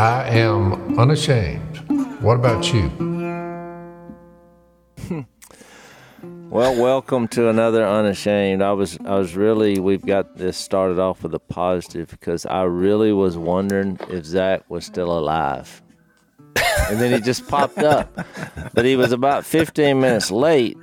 I am unashamed. What about you? Well, welcome to another unashamed. I was I was really we've got this started off with a positive because I really was wondering if Zach was still alive. And then he just popped up. But he was about 15 minutes late.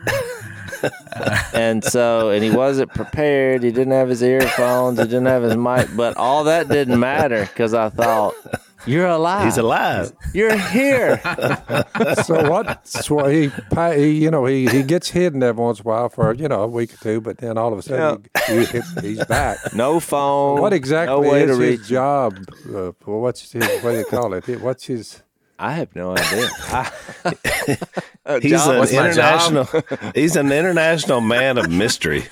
And so and he wasn't prepared. He didn't have his earphones, he didn't have his mic, but all that didn't matter cuz I thought you're alive. He's alive. You're here. so what? So he, he, you know, he, he gets hidden every once in a while for you know a week or two, but then all of a sudden he, he, he's back. No phone. What exactly no way is to his reach job? Uh, what's his what do you call it? What's his? I have no idea. I, He's Job- an what's my job? international. he's an international man of mystery.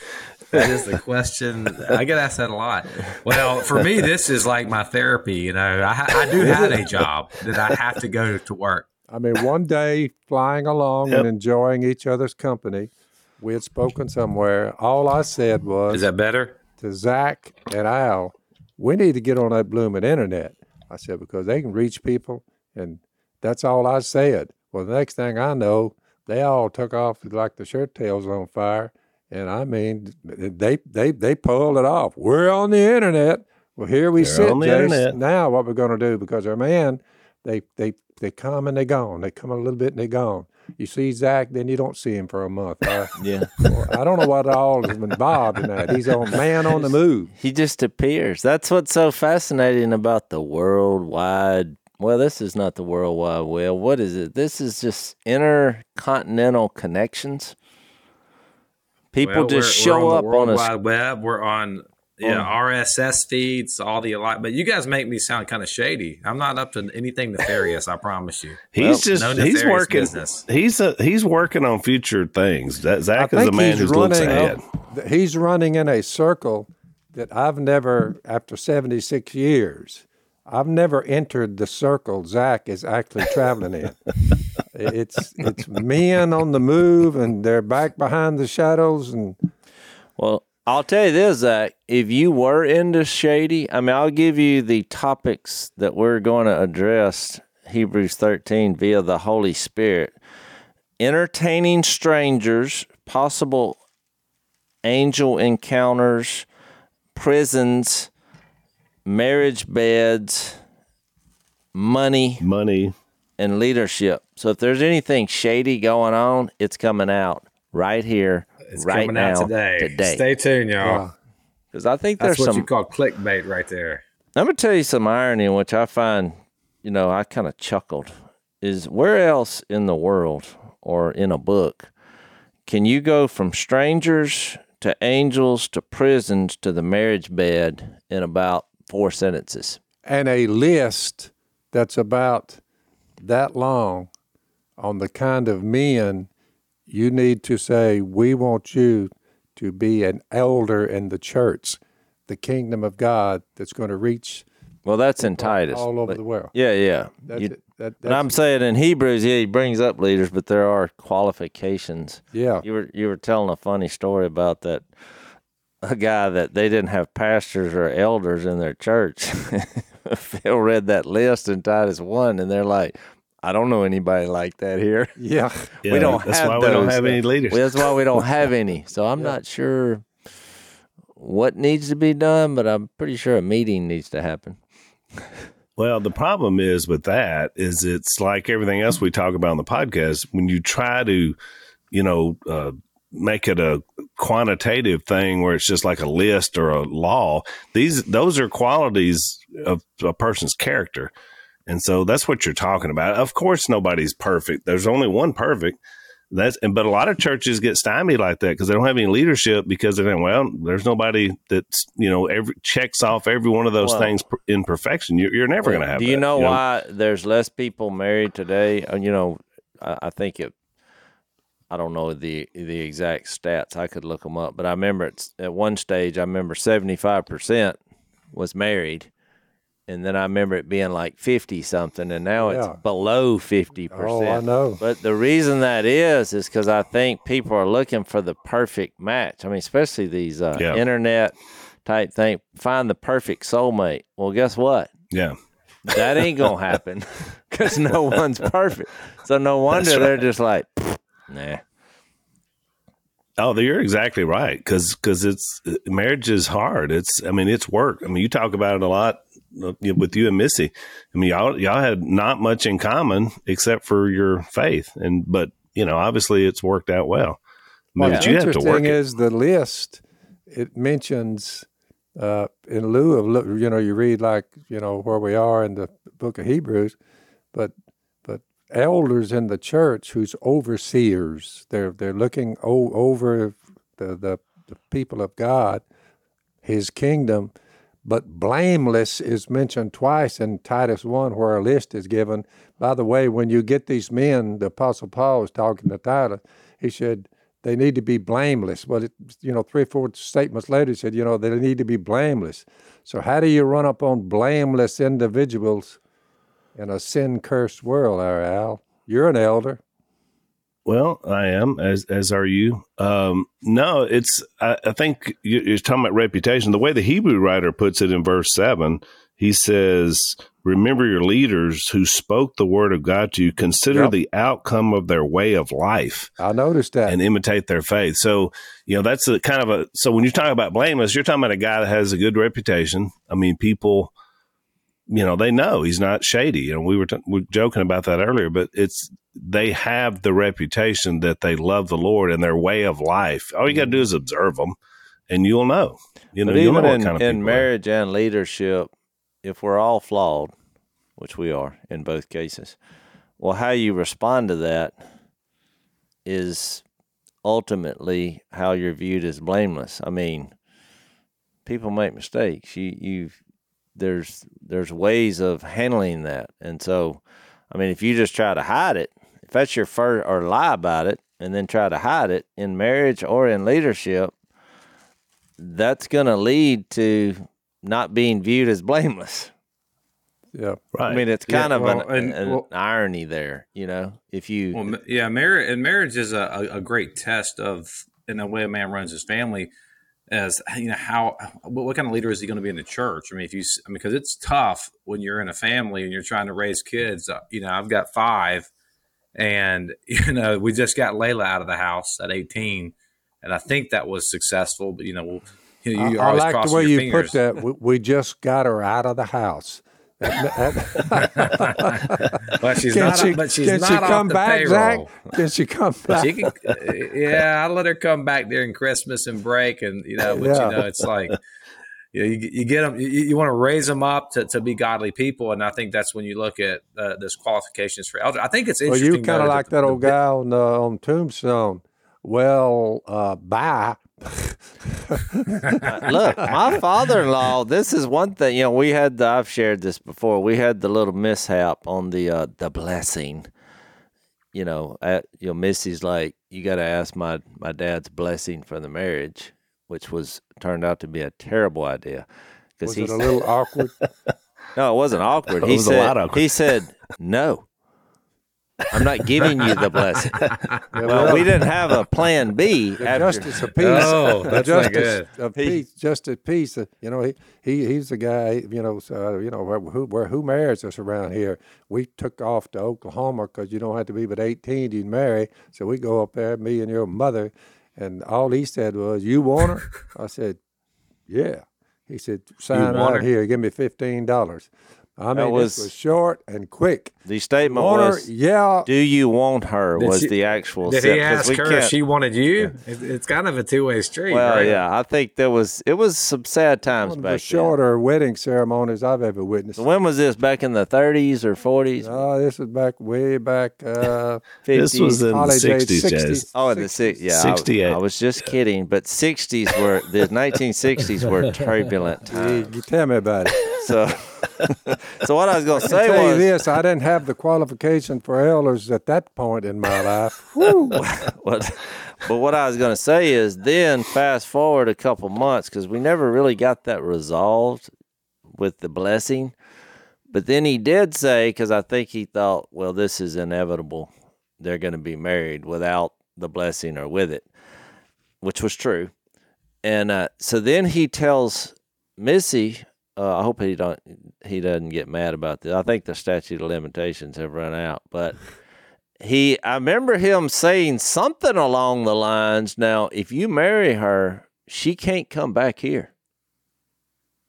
That is the question. I get asked that a lot. Well, for me, this is like my therapy. You know, I, I do have a job that I have to go to work. I mean, one day flying along Yep. and enjoying each other's company, we had spoken somewhere. All I said was Is that better? to Zach and Al, we need to get on that blooming internet. I said because they can reach people, and that's all I said. Well, the next thing I know, they all took off like the shirt tails on fire, and I mean, they they they pulled it off. We're on the internet. Well, here we They're sit, on the Jase. internet. Now, what we're going to do because our man, they they they come and they gone. They come a little bit and they gone. You see Zach, then you don't see him for a month. Uh, yeah. I don't know what all is involved in that. He's on man on the move. He just appears. That's what's so fascinating about the worldwide. Well, this is not the World Wide Web. What is it? This is just intercontinental connections. People Well, just we're- we're show on up the World on a. Wide Web. We're on yeah oh. RSS feeds, all the alike. But you guys make me sound kind of shady. I'm not up to anything nefarious. I promise you. He's just no he's working. business. He's a, he's working on future things. That Zach I is a man who looks ahead. a- he's running in a circle that I've never, after seventy six years, I've never entered the circle Zach is actually traveling in. it's it's men on the move, and they're back behind the shadows, and Well, I'll tell you this, Zach. If you were into shady, I mean, I'll give you the topics that we're going to address. Hebrews 13 via the Holy Spirit. Entertaining strangers, possible angel encounters, prisons, marriage beds, money, Money. and leadership. So if there's anything shady going on, it's coming out right here, It's right coming now, out today. today. Stay tuned, y'all. Because I think there's That's what some. you call clickbait right there. I'm gonna tell you some irony, which I find, you know, I kind of chuckled. Is where else in the world or in a book can you go from strangers to angels to prisons to the marriage bed in about four sentences? and a list that's about that long on the kind of men you need to say, we want you to be an elder in the church, the kingdom of God that's going to reach Well, that's in Titus. all over but- the world. Yeah, yeah. That's You- it. That, and I'm saying in Hebrews, yeah, he brings up leaders, but there are qualifications. yeah. You were you were telling a funny story about that a guy that they didn't have pastors or elders in their church. Phil read that list in Titus one, and they're like, "I don't know anybody like that here. Yeah. Yeah, we don't That's have why we don't have any leaders. Well, that's why we don't have any. So I'm not sure what needs to be done, but I'm pretty sure a meeting needs to happen. Well, the problem is with that is it's like everything else we talk about on the podcast. When you try to, you know, uh, make it a quantitative thing where it's just like a list or a law, these those are qualities of a person's character, and so that's what you're talking about. Of course, nobody's perfect. There's only one perfect. That's and but a lot of churches get stymied like that because they don't have any leadership because they're well, there's nobody that's you know every checks off every one of those Well- things in perfection. You're, you're never going to have. Do you that, know why there's less people married today? Uh, You know, I, I think it. I don't know the the exact stats. I could look them up, but I remember it's at one stage. I remember seventy five percent was married, and then I remember it being like fifty something, and now Yeah. it's below fifty Oh, I percent. know. But the reason that is is because I think people are looking for the perfect match. I mean, especially these uh, Yeah. internet type thing. Find the perfect soulmate. Well, guess what? Yeah, that ain't gonna happen because no one's perfect. So no wonder they're just like, nah. Oh, you're exactly right. Because cause it's marriage is hard. It's I mean it's work. I mean you talk about it a lot with you and Missy. I mean y'all y'all had not much in common except for your faith, and but you know obviously it's worked out well. Well, you have to work interesting it. is the list. It mentions uh, in lieu of you know you read like you know where we are in the book of Hebrews, but but elders in the church who's overseers. They're they're looking o- over the, the the people of God, His kingdom. But blameless is mentioned twice in Titus 1, where a list is given. By the way, when you get these men, the Apostle Paul was talking to Titus, he said, they need to be blameless. But, it, you know, three or four statements later, he said, you know, they need to be blameless. So, how do you run up on blameless individuals in a sin cursed world, Al? You're an elder. Well, I am, as as are you. Um, no, it's. I, I think you- you're talking about reputation. The way the Hebrew writer puts it in verse seven, he says, "Remember your leaders who spoke the word of God to you. Consider Yep. the outcome of their way of life, I noticed that. and imitate their faith." So, you know, that's a kind of a. So when you talk about blameless, you're talking about a guy that has a good reputation. I mean, people. You know, they know he's not shady. You know, we were, t- we were joking about that earlier, but it's they have the reputation that they love the Lord and their way of life. All you got to do mm-hmm. is observe them, and you'll know. You know, But know even what in, kind of in they are. marriage and leadership, if we're all flawed, which we are in both cases, well, how you respond to that is ultimately how you're viewed as blameless. I mean, people make mistakes. You you there's there's ways of handling that, and so I mean, if you just try to hide it, if that's your first or lie about it, and then try to hide it in marriage or in leadership, that's going to lead to not being viewed as blameless. yeah. right? I mean, it's Yeah, kind of well, an, and- an well- irony there, you know. If you Well, yeah, marriage and marriage is a, a, a great test of in the way a man runs his family. As you know, how what, what kind of leader is he going to be in the church? I mean, if you, I mean, because it's tough when you're in a family and you're trying to raise kids. Uh, you know, I've got five, and you know, we just got Layla out of the house at 18, and I think that was successful. But you know, we'll, you know, I, you're I always like the way you fingers. put that. We, we just got her out of the house. But she's can not. she, but she's can not she off come the back, payroll. Zach? Can she come back? She can, yeah, I let her come back during Christmas and break, and you know, but Yeah. you know, it's like you, know, you, you get them, you, you want to raise them up to, to be godly people, and I think that's when you look at uh, this qualifications for elder. I think it's Well, interesting. you kind of like the- that the old bit- guy on uh, on Tombstone. Well, uh, bye. look, my father-in-law. This is one thing. You know, we had. The, I've shared this before. We had the little mishap on the uh, the blessing. You know, at, you know, Missy's like, you got to ask my my dad's blessing for the marriage, which was turned out to be a terrible idea because Was he it a little awkward? No, it wasn't awkward. It he was a said, lot awkward. He said, "No, I'm not giving you the blessing." Yeah, Well, we didn't have a plan B. the After, justice of peace. Oh, the that's not justice good. of He- peace. Justice peace. uh, You know, he, he he's the guy. You know, so, you know where, who where who marries us around here? We took off to Oklahoma because you don't have to be but eighteen to marry. So we go up there, me and your mother, and all he said was, "You want her?" I said, "Yeah." He said, "Sign want right her? here. Give me fifteen dollars." I mean, was- this was short and quick. the statement Want her? was, Yeah. "Do you want her?" Was she- the actual. Did set, he 'cause ask her if she wanted you? It, it's kind of a two way street. Well, right? yeah, I think there was. It was some sad times One of back the then. shorter wedding ceremonies I've ever witnessed. So when was this? Back in the 30s or 40s? Oh, this was back way back. Uh, 50s? This was in the sixties, 60s. Oh, in the six, yeah, I- 68. I, was just kidding, but 60s were the 1960s were turbulent you, times. you tell me about it. So, so what I was going to say was, this: I didn't have the qualification for elders at that point in my life. What, but what I was going to say is then fast forward a couple months because we never really got that resolved with the blessing. But then he did say, because I think he thought, well, this is inevitable. They're going to be married without the blessing or with it, which was true. And uh, so then he tells Missy, uh, I hope he don't he doesn't get mad about this. I think the statute of limitations have run out, but he I remember him saying something along the lines. Now, if you marry her, she can't come back here.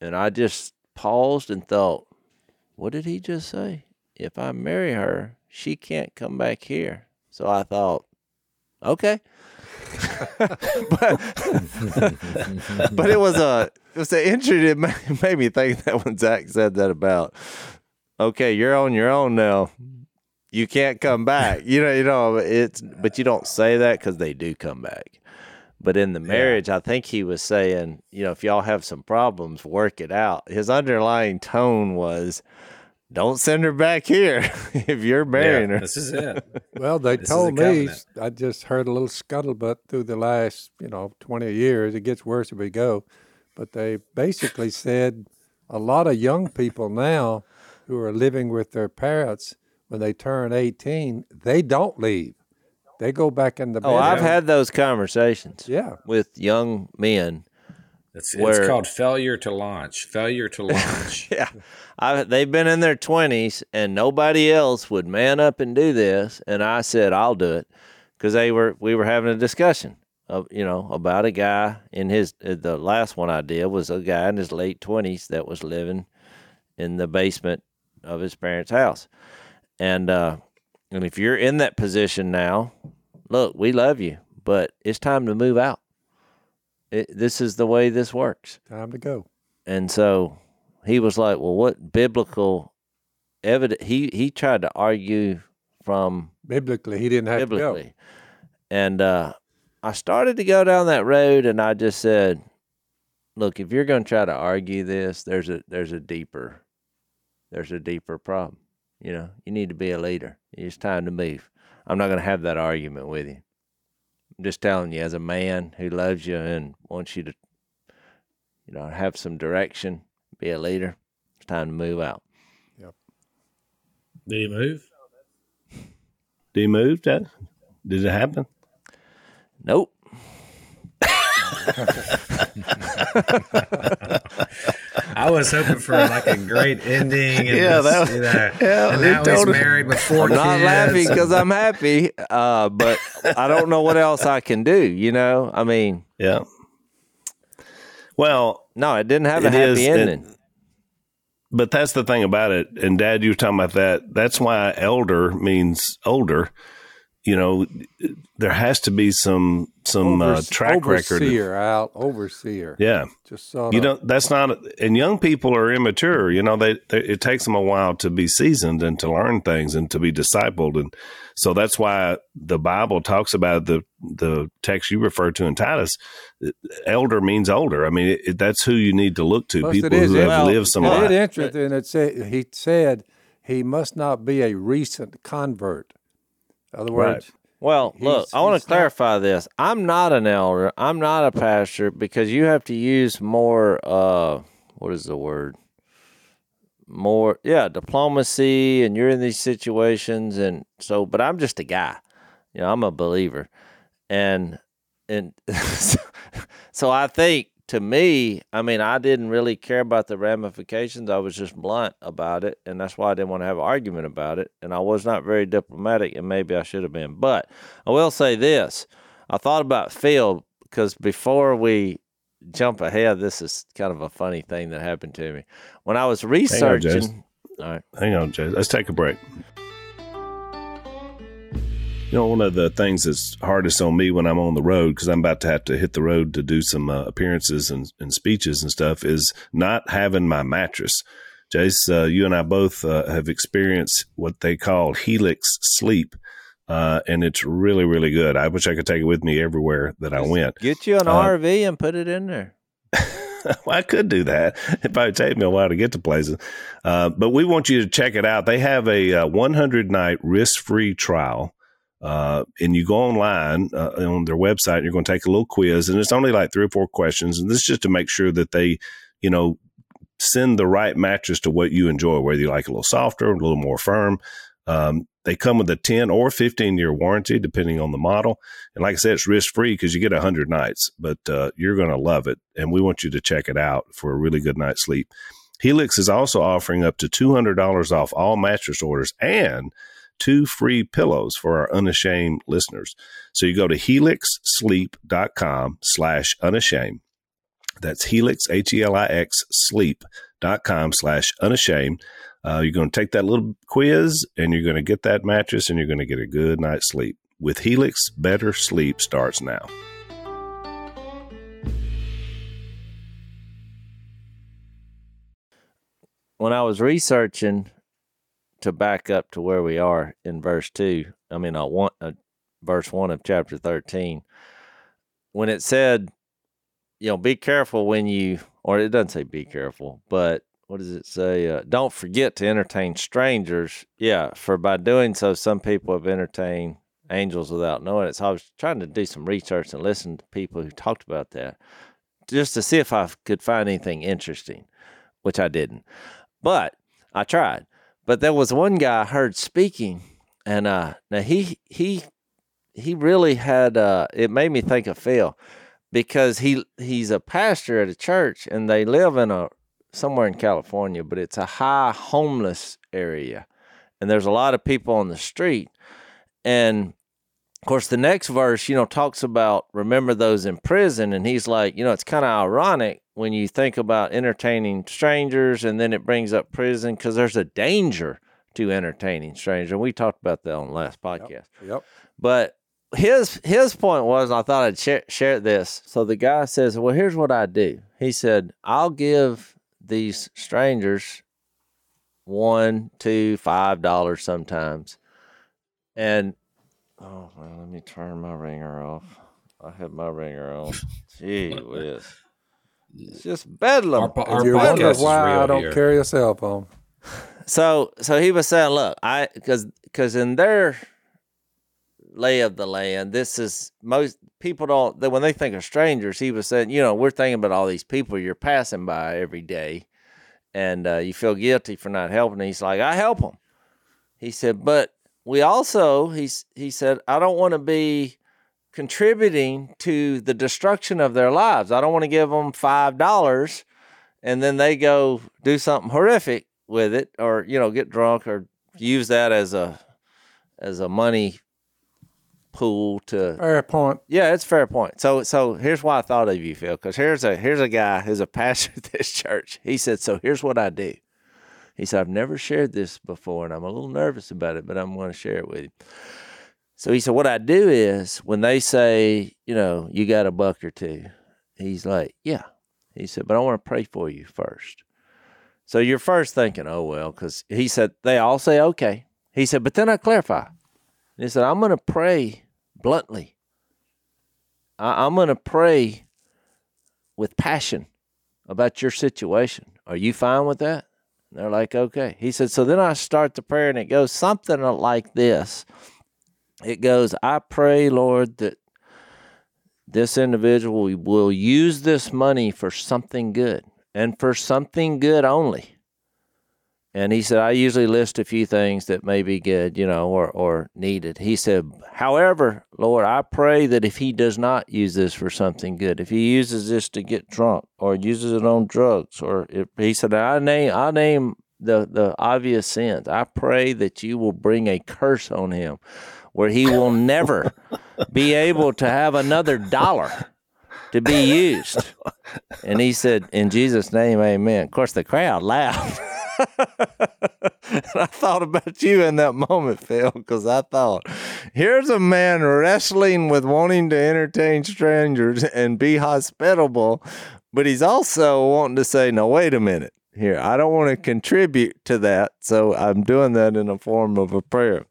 And I just paused and thought, what did he just say? If I marry her, she can't come back here. So I thought, okay. but, but it was a was an interesting. It made, made me think that when Zach said that about, okay, you're on your own now. You can't come back. You know, you know it's, but you don't say that because they do come back. But in the marriage, I think he was saying, you know, if y'all have some problems, work it out. His underlying tone was, don't send her back here if you're marrying Yeah, her. this is it. Well, they This told me, covenant. I just heard a little scuttlebutt through the last, you know, 20 years. It gets worse as we go. But they basically said a lot of young people now who are living with their parents, when they turn 18, they don't leave. They go back in the Oh, I've had those conversations Yeah. with young men. It's, Where- it's called failure to launch. Failure to launch. Yeah, I, they've been in their twenties, and nobody else would man up and do this. And I said, "I'll do it," because they were we were having a discussion of you know about a guy in his uh, the last one I did was a guy in his late twenties that was living in the basement of his parents' house, and uh, and if you're in that position now, look, we love you, but it's time to move out. It, this is the way this works. Time to go. And so he was like, "Well, what biblical evidence?" He he tried to argue from Biblically, he didn't have biblically, and uh, I started to go down that road, and I just said, "Look, if you're going to try to argue this, there's a there's a deeper there's a deeper problem. You know, you need to be a leader. It's time to move. I'm not going to have that argument with you. I'm just telling you, as a man who loves you and wants you to, you know, have some direction, be a leader. It's time to move out. Yep. Did he move? Did he move? That did it happen? Nope. I was hoping for like a great ending. And Yeah, this, that- you know, yeah, and now he's married with four I'm not laughing because I'm happy, uh, but I don't know what else I can do. You know, I mean, Yeah. Well, no, it didn't have a It happy is, and- ending. but that's the thing about it. And Dad, you were talking about that. That's why elder means older. You know, there has to be some some uh, Overs- track record. overseer, Al, overseer. Yeah, Just sort you don't. That's not. And young people are immature. You know, they, they it takes them a while to be seasoned and to learn things and to be discipled. And so that's why the Bible talks about the the text you referred to in Titus. Elder means older. I mean, it, it- that's who you need to look to. Plus people who have well, lived some it life. it interesting. It said he said he must not be a recent convert. Other Right. words, Well, look, I want to not- clarify this. I'm not an elder. I'm not a pastor because you have to use more. Uh, what is the word? More, yeah, diplomacy, and you're in these situations, and so. But I'm just a guy. You know, I'm a believer, and and so I think to me, I mean, I didn't really care about the ramifications. I was just blunt about it, and that's why I didn't want to have an argument about it. And I was not very diplomatic, and maybe I should have been. But I will say this: I thought about Phil because before we jump ahead, this is kind of a funny thing that happened to me when I was researching. all right, Hang on, Jay. Let's take a break. You know, one of the things that's hardest on me when I'm on the road, because I'm about to have to hit the road to do some uh, appearances and, and speeches and stuff, is not having my mattress. Jase, uh, you and I both uh, have experienced what they call helix sleep, uh, and it's really, really good. I wish I could take it with me everywhere that I went. get you an Uh, RV and put it in there. well, I could do that. It probably take me a while to get to places. Uh, but we want you to check it out. They have a uh, 100 night risk free trial. Uh, and you go online uh, on their website and you're going to take a little quiz and it's only like three or four questions. And this is just to make sure that they, you know, send the right mattress to what you enjoy, whether you like a little softer, a little more firm. Um, they come with a 10 or 15 year warranty, depending on the model. And like I said, it's risk free because you get 100 nights, but uh, you're going to love it. And we want you to check it out for a really good night's sleep. Helix is also offering up to $200 off all mattress orders and two free pillows for our unashamed listeners. So you go to helixsleep.com slash unashamed. That's helix, H-E-L-I-X, sleep.com slash unashamed. Uh, you're going to take that little quiz and you're going to get that mattress and you're going to get a good night's sleep. With Helix, better sleep starts now. When I was researching to back up to where we are in verse 2, I mean, I want uh, verse 1 of chapter 13, when it said, you know, be careful when you, or it doesn't say be careful, but what does it say? Uh, don't forget to entertain strangers. Yeah, for by doing so, some people have entertained angels without knowing it. So I was trying to do some research and listen to people who talked about that just to see if I could find anything interesting, which I didn't. But I tried. But there was one guy I heard speaking, and uh, now he he he really had uh, it made me think of Phil because he he's a pastor at a church and they live in a somewhere in California, but it's a high homeless area. And there's a lot of people on the street. And of course, the next verse, you know, talks about remember those in prison. And he's like, you know, it's kind of ironic when you think about entertaining strangers and then it brings up prison because there's a danger to entertaining strangers. And we talked about that on the last podcast. Yep. yep. But his his point was, I thought I'd share, share this. So the guy says, "Well, here's what I do." He said, "I'll give these strangers one, two, five dollars sometimes. And oh man, let me turn my ringer off. I have my ringer on. Gee whiz. It's just bedlam. Our, our you podcast wonder is why real I don't here. carry a cell phone. So so he was saying, look, I because because in their lay of the land, this is most people don't that when they think of strangers. He was saying, you know, we're thinking about all these people you're passing by every day, and uh, you feel guilty for not helping. He's like, I help them. He said, but we also he's he said, I don't want to be contributing to the destruction of their lives. I don't want to give them five dollars and then they go do something horrific with it or you know get drunk or use that as a as a money pool to Fair point. yeah it's a fair point so so here's why i thought of you phil because here's a here's a guy who's a pastor at this church he said so here's what i do he said i've never shared this before and i'm a little nervous about it but i'm going to share it with you so he said what i do is when they say you know you got a buck or two he's like yeah he said but i want to pray for you first so you're first thinking, oh, well, because he said, they all say, okay. He said, but then I clarify. He said, I'm going to pray bluntly. I- I'm going to pray with passion about your situation. Are you fine with that? And they're like, okay. He said, so then I start the prayer and it goes something like this. It goes, I pray, Lord, that this individual will use this money for something good and for something good only. And he said, I usually list a few things that may be good, you know, or, or needed. He said, however, Lord, I pray that if he does not use this for something good, if he uses this to get drunk or uses it on drugs, or if he said, I name, I name the, the obvious sins. I pray that you will bring a curse on him where he will never be able to have another dollar to be used. And he said, In Jesus' name, amen. Of course, the crowd laughed. I thought about you in that moment, Phil, because I thought, here's a man wrestling with wanting to entertain strangers and be hospitable, but he's also wanting to say, no, wait a minute. Here, I don't want to contribute to that. So I'm doing that in a form of a prayer.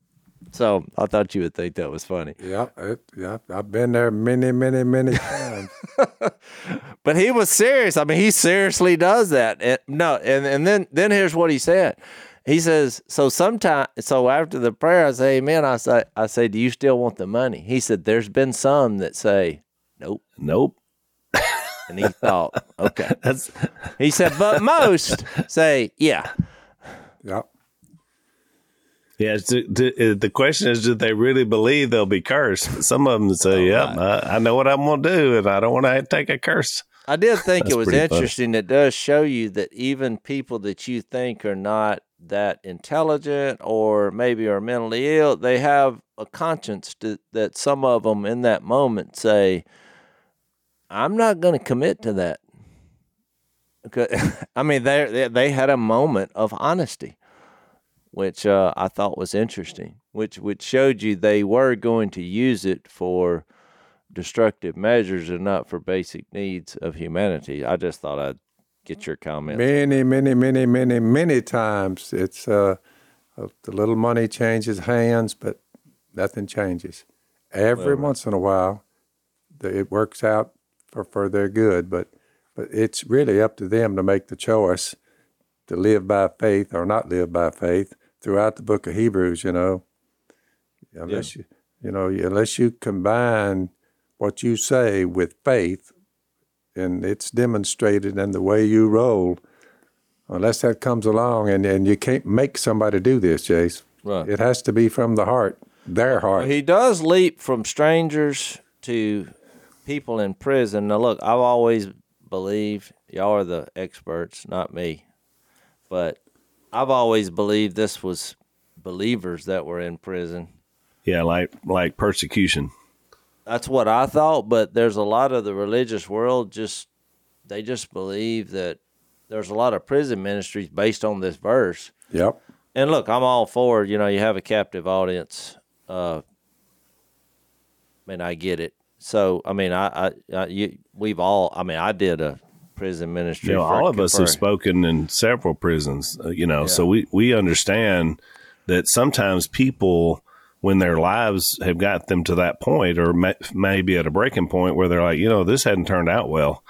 So I thought you would think that was funny. Yeah, it, yeah. I've been there many, many, many times. but he was serious. I mean, he seriously does that. And, no, and and then then here's what he said. He says, so sometime, so after the prayer, I say, Amen. I say, I say, do you still want the money? He said, there's been some that say, nope. Nope. And he thought, okay. That's He said, but most say, yeah. yeah. Yeah. It's, the, the question is, do they really believe they'll be cursed? Some of them say, oh, "Yeah, I, I know what I'm going to do, and I don't want to take a curse." I did think it was pretty funny. interesting. It does show you that even people that you think are not that intelligent or maybe are mentally ill, they have a conscience to, that some of them in that moment say, "I'm not going to commit to that." Okay, I mean, they they had a moment of honesty, which uh, I thought was interesting, which which showed you they were going to use it for destructive measures and not for basic needs of humanity. I just thought I'd get your comments. Many, many, many, many, many times it's uh, the little money changes hands, but nothing changes. Every once in a while, the, it works out for, for their good, but but it's really up to them to make the choice to live by faith or not live by faith. Throughout the book of Hebrews, you know, unless you you know unless you combine what you say with faith, and it's demonstrated in the way you roll unless that comes along and, and you can't make somebody do this, Jase. Right. It has to be from the heart, their heart. He does leap from strangers to people in prison. Now, look, I've always believed y'all are the experts, not me, but I've always believed this was believers that were in prison. Yeah, like like persecution. That's what I thought, but there's a lot of the religious world just they just believe that there's a lot of prison ministries based on this verse. Yep. And look, I'm all for you know you have a captive audience. Uh, I mean, I get it. So I mean, I, I, I you, we've all. I mean, I did a prison ministry. You know, all of us for- have spoken in several prisons. Uh, you know, so we we understand that sometimes people, when their lives have got them to that point, or may, maybe at a breaking point where they're like, you know, this hadn't turned out well,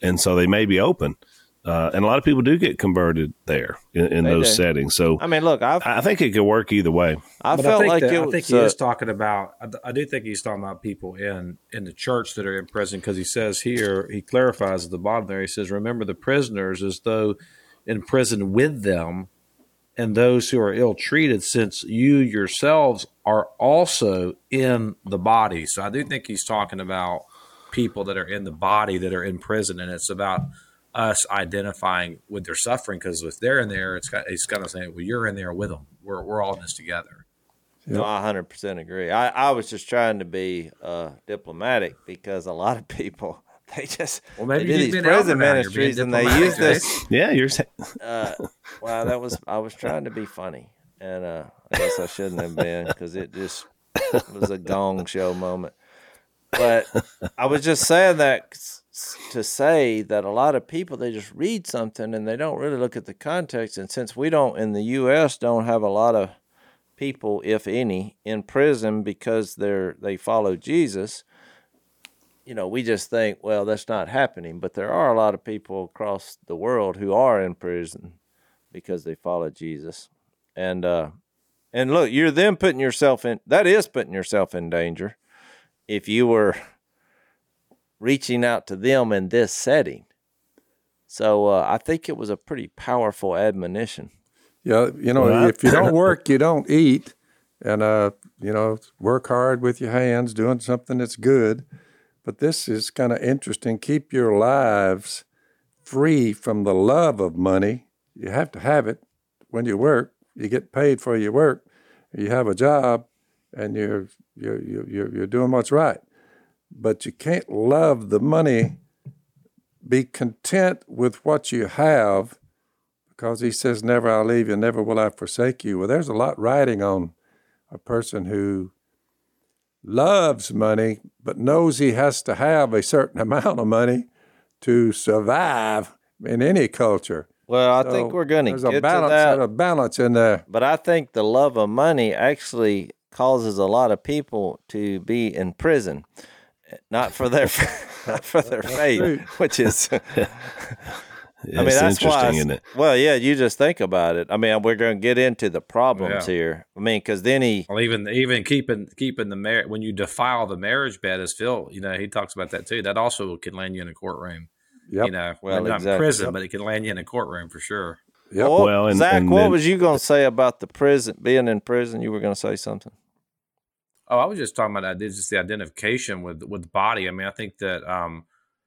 and so they may be open. Uh, and a lot of people do get converted there in, in those do. settings. So I mean, look, I've, I think it could work either way. I But felt I like that, it I think he uh, is talking about. I, I do think he's talking about people in in the church that are in prison because he says here he clarifies at the bottom there. He says, "Remember the prisoners as though in prison with them, and those who are ill treated, since you yourselves are also in the body." So I do think he's talking about people that are in the body that are in prison, and it's about us identifying with their suffering because if they're in there, it's got it's kind of saying, "Well, you're in there with them. We're we're all in this together." No, I hundred percent agree. I, I was just trying to be uh, diplomatic because a lot of people they just Well, maybe they do these been prison about it. You're being ministries and they use this. Yeah, you're sa- Uh, wow, that was I was trying to be funny, and uh, I guess I shouldn't have been because it just was a gong show moment. But I was just saying that s- s- to say that a lot of people they just read something and they don't really look at the context. And since we don't in the U.S. don't have a lot of people, if any, in prison because they're they follow Jesus, you know, we just think, well, that's not happening. But there are a lot of people across the world who are in prison because they follow Jesus. And uh and look, you're then putting yourself in that is putting yourself in danger if you were reaching out to them in this setting. So uh, I think it was a pretty powerful admonition. Yeah, you know, Well, if you don't work, you don't eat, and uh, you know, work hard with your hands, doing something that's good. But this is kind of interesting. Keep your lives free from the love of money. You have to have it when you work. You get paid for your work. You have a job, and you're you're you're you're, you're doing what's right. But you can't love the money. Be content with what you have because he says, Never I'll leave you, never will I forsake you. Well, there's a lot riding on a person who loves money, but knows he has to have a certain amount of money to survive in any culture. Well, I think we're going to there's get a balance, to that. a balance in there. But I think the love of money actually causes a lot of people to be in prison, not for their not for their faith, which is. it's I mean, that's why. I- isn't? Well, yeah, you just think about it. I mean, we're going to get into the problems Yeah. here. I mean, because then he, Well, even even keeping keeping the marriage when you defile the marriage bed, as Phil, you know, he talks about that too. That also can land you in a courtroom. Yep. You know, Well, well, not exactly. in prison, but it can land you in a courtroom for sure. Yep. Well, Well, and- Zach, and what then- was you going to say about the prison being in prison? You were going to say something. Oh, I was just talking about just the identification with with the body. I mean, I think that um,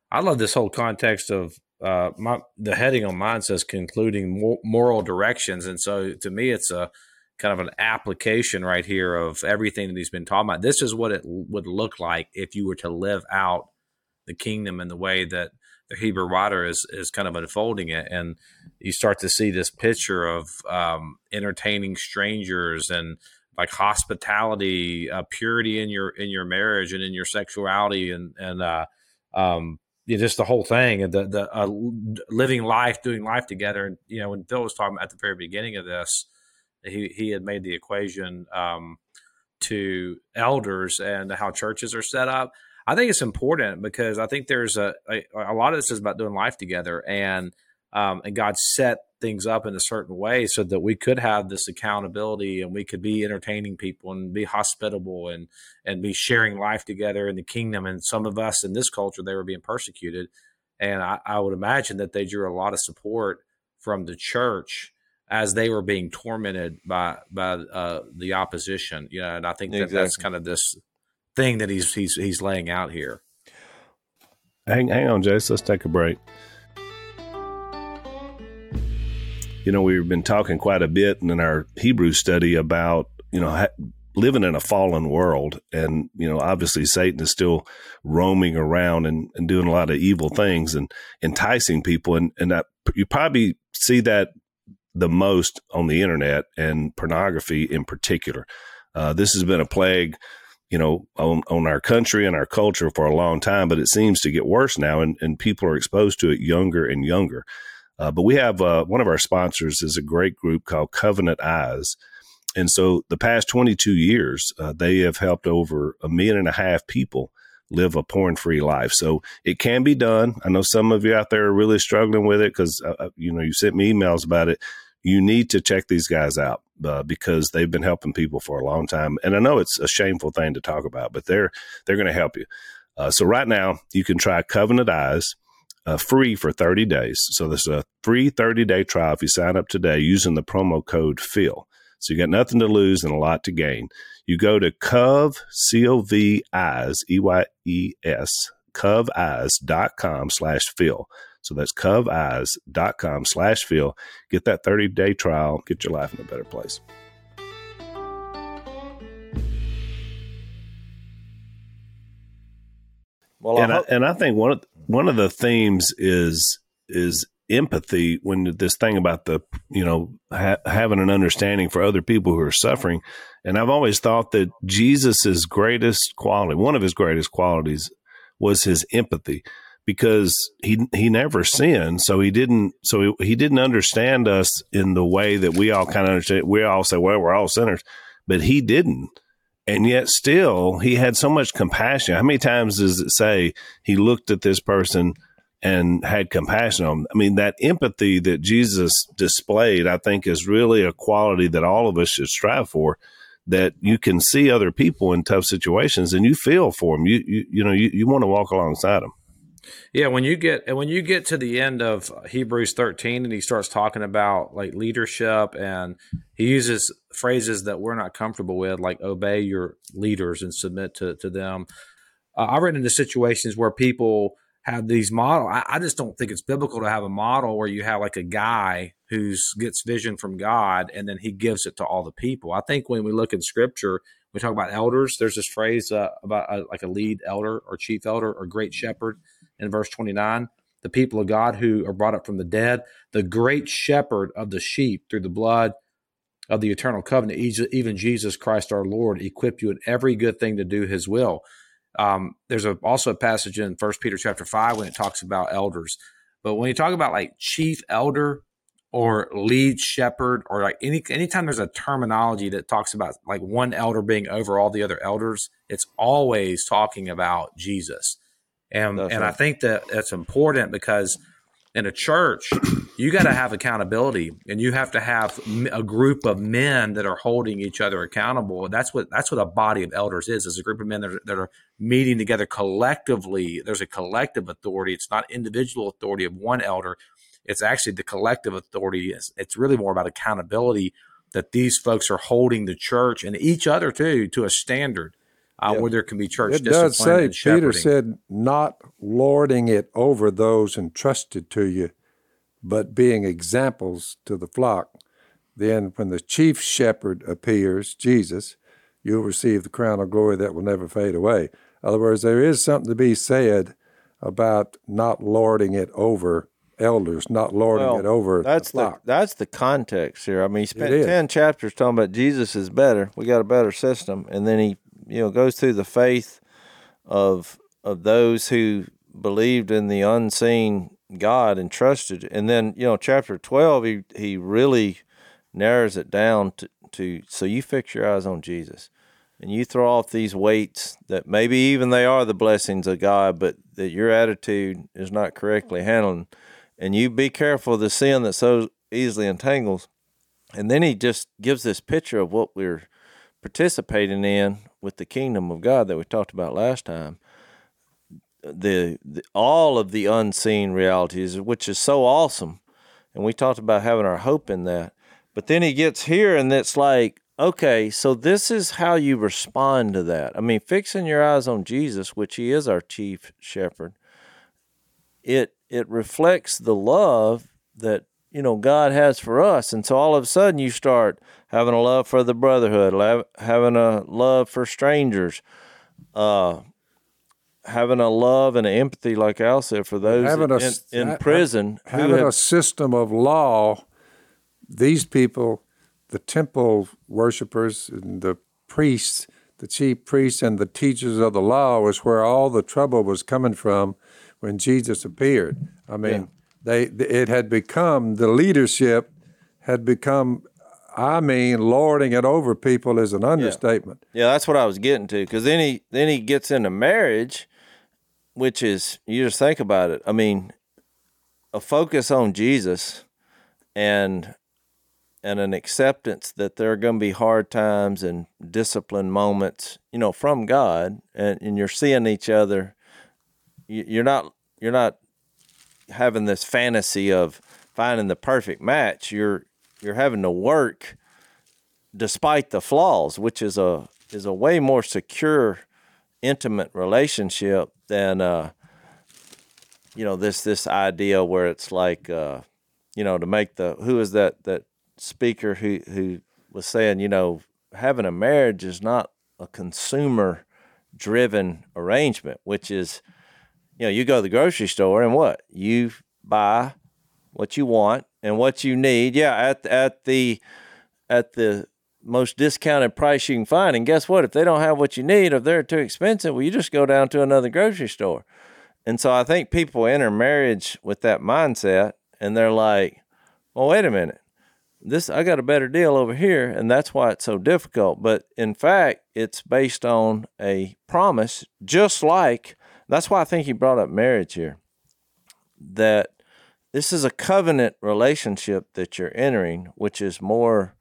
I love this whole context of uh, my the heading on mine says concluding moral directions, and so to me, it's a kind of an application right here of everything that he's been talking about. This is what it would look like if you were to live out the kingdom in the way that the Hebrew writer is is kind of unfolding it, and you start to see this picture of um, entertaining strangers and like hospitality, uh, purity in your in your marriage and in your sexuality, and and uh, um, you know, just the whole thing, and the the uh, living life, doing life together. And you know, when Phil was talking at the very beginning of this, he he had made the equation um, to elders and how churches are set up. I think it's important because I think there's a, a, a lot of this is about doing life together and um, and God set things up in a certain way so that we could have this accountability and we could be entertaining people and be hospitable and and be sharing life together in the kingdom. And some of us in this culture they were being persecuted, and I, I would imagine that they drew a lot of support from the church as they were being tormented by by uh, the opposition. You know, and I think that exactly. that's kind of this thing that he's he's he's laying out here. Hang hang on, Jase. Let's take a break. You know, we've been talking quite a bit in our Hebrew study about you know ha- living in a fallen world, and you know, obviously Satan is still roaming around and, and doing a lot of evil things and enticing people, and and that, you probably see that the most on the internet and pornography in particular. Uh, this has been a plague you know, on, on our country and our culture for a long time, but it seems to get worse now, and, and people are exposed to it younger and younger. Uh, but we have uh, one of our sponsors is a great group called Covenant Eyes. And so the past 22 years, uh, they have helped over a million and a half people live a porn free life. So it can be done. I know some of you out there are really struggling with it because, uh, uh, you know, you sent me emails about it. You need to check these guys out uh, because they've been helping people for a long time. And I know it's a shameful thing to talk about, but they're they're going to help you. So right now, you can try Covenant Eyes uh, free for 30 days. So there's a free 30 day trial if you sign up today using the promo code Phil. So you got nothing to lose and a lot to gain. You go to Cov, C O V Eyes, E Y E S, coveyes.com slash Phil. So that's coveyes.com slash Phil. Get that 30 day trial, get your life in a better place. Well, and I, I, and I think one of one of the themes is is empathy when this thing about the you know ha- having an understanding for other people who are suffering and i've always thought that jesus's greatest quality one of his greatest qualities was his empathy because he he never sinned, so he didn't so he, he didn't understand us in the way that we all kind of understand. We all say, "Well, we're all sinners," but he didn't, and yet still he had so much compassion. How many times does it say he looked at this person? and had compassion on them. I mean, that empathy that Jesus displayed, I think, is really a quality that all of us should strive for. That you can see other people in tough situations and you feel for them. You you, you know you, you want to walk alongside them. Yeah, when you get and when you get to the end of Hebrews 13 and he starts talking about like leadership and he uses phrases that we're not comfortable with like obey your leaders and submit to to them. Uh, I run into situations where people have these model. I, I, just don't think it's biblical to have a model where you have like a guy who gets vision from God and then he gives it to all the people. I think when we look in Scripture, we talk about elders. There's this phrase uh, about a, uh, like a lead elder or chief elder or great shepherd in verse 29 the people of God who are brought up from the dead, the great shepherd of the sheep through the blood of the eternal covenant, even Jesus Christ our Lord, equip you in every good thing to do his will. Um, there's a, also a passage in First Peter chapter 5 when it talks about elders. But when you talk about like chief elder or lead shepherd or like any anytime there's a terminology that talks about like one elder being over all the other elders, it's always talking about Jesus. And That's and right. I think that that's important because in a church, you got to have accountability, and you have to have a group of men that are holding each other accountable. That's what that's what a body of elders is: is a group of men that are, that are meeting together collectively. There's a collective authority. It's not individual authority of one elder. It's actually the collective authority. It's, it's really more about accountability that these folks are holding the church and each other too to a standard uh, Yeah. where there can be church It does say, and Peter said, not lording it over those entrusted to you, but being examples to the flock. Then, when the chief shepherd appears, Jesus, you'll receive the crown of glory that will never fade away. In other words, there is something to be said about not lording it over elders, not lording Well, it over That's the the, that's the context here. I mean, he spent ten chapters talking about Jesus is better. We got a better system, and then he you know goes through the faith of of those who believed in the unseen God and trusted. And then you know, chapter twelve, he he really narrows it down to, to so you fix your eyes on Jesus. And you throw off these weights that maybe even they are the blessings of God, but that your attitude is not correctly handling and you be careful of the sin that so easily entangles. And then he just gives this picture of what we're participating in with the kingdom of God that we talked about last time. The, the all of the unseen realities, which is so awesome, and we talked about having our hope in that. But then he gets here, and it's like, okay, so this is how you respond to that. I mean, fixing your eyes on Jesus, which he is our chief shepherd, it it reflects the love that you know God has for us, and so all of a sudden you start having a love for the brotherhood, having a love for strangers, uh, having a love and an empathy, like Al said, for those Having a in, in prison who having have- a system of law, these people, the temple worshippers and the priests, the chief priests and the teachers of the law, was where all the trouble was coming from when Jesus appeared. I mean, they it had become the leadership had become. I mean, lording it over people is an understatement. Yeah, that's what I was getting to. Because then he then he gets into marriage, which is you just think about it. I mean, a focus on Jesus, and and an acceptance that there are going to be hard times and discipline moments, you know, from God, and, and you're seeing each other. You- You're not you're not having this fantasy of finding the perfect match. You're you're having to work despite the flaws, which is a is a way more secure, intimate relationship than uh, you know this this idea where it's like uh, you know to make the who is that that speaker who who was saying you know having a marriage is not a consumer driven arrangement, which is you know you go to the grocery store and what you buy what you want and what you need. Yeah, at at the at the most discounted price you can find. And guess what? If they don't have what you need, if they're too expensive, well, you just go down to another grocery store. And so I think people enter marriage with that mindset, and they're like, "Well, wait a minute, this I got a better deal over here," and that's why it's so difficult. But in fact, it's based on a promise, just like that's why I think he brought up marriage here. That this is a covenant relationship that you're entering, which is more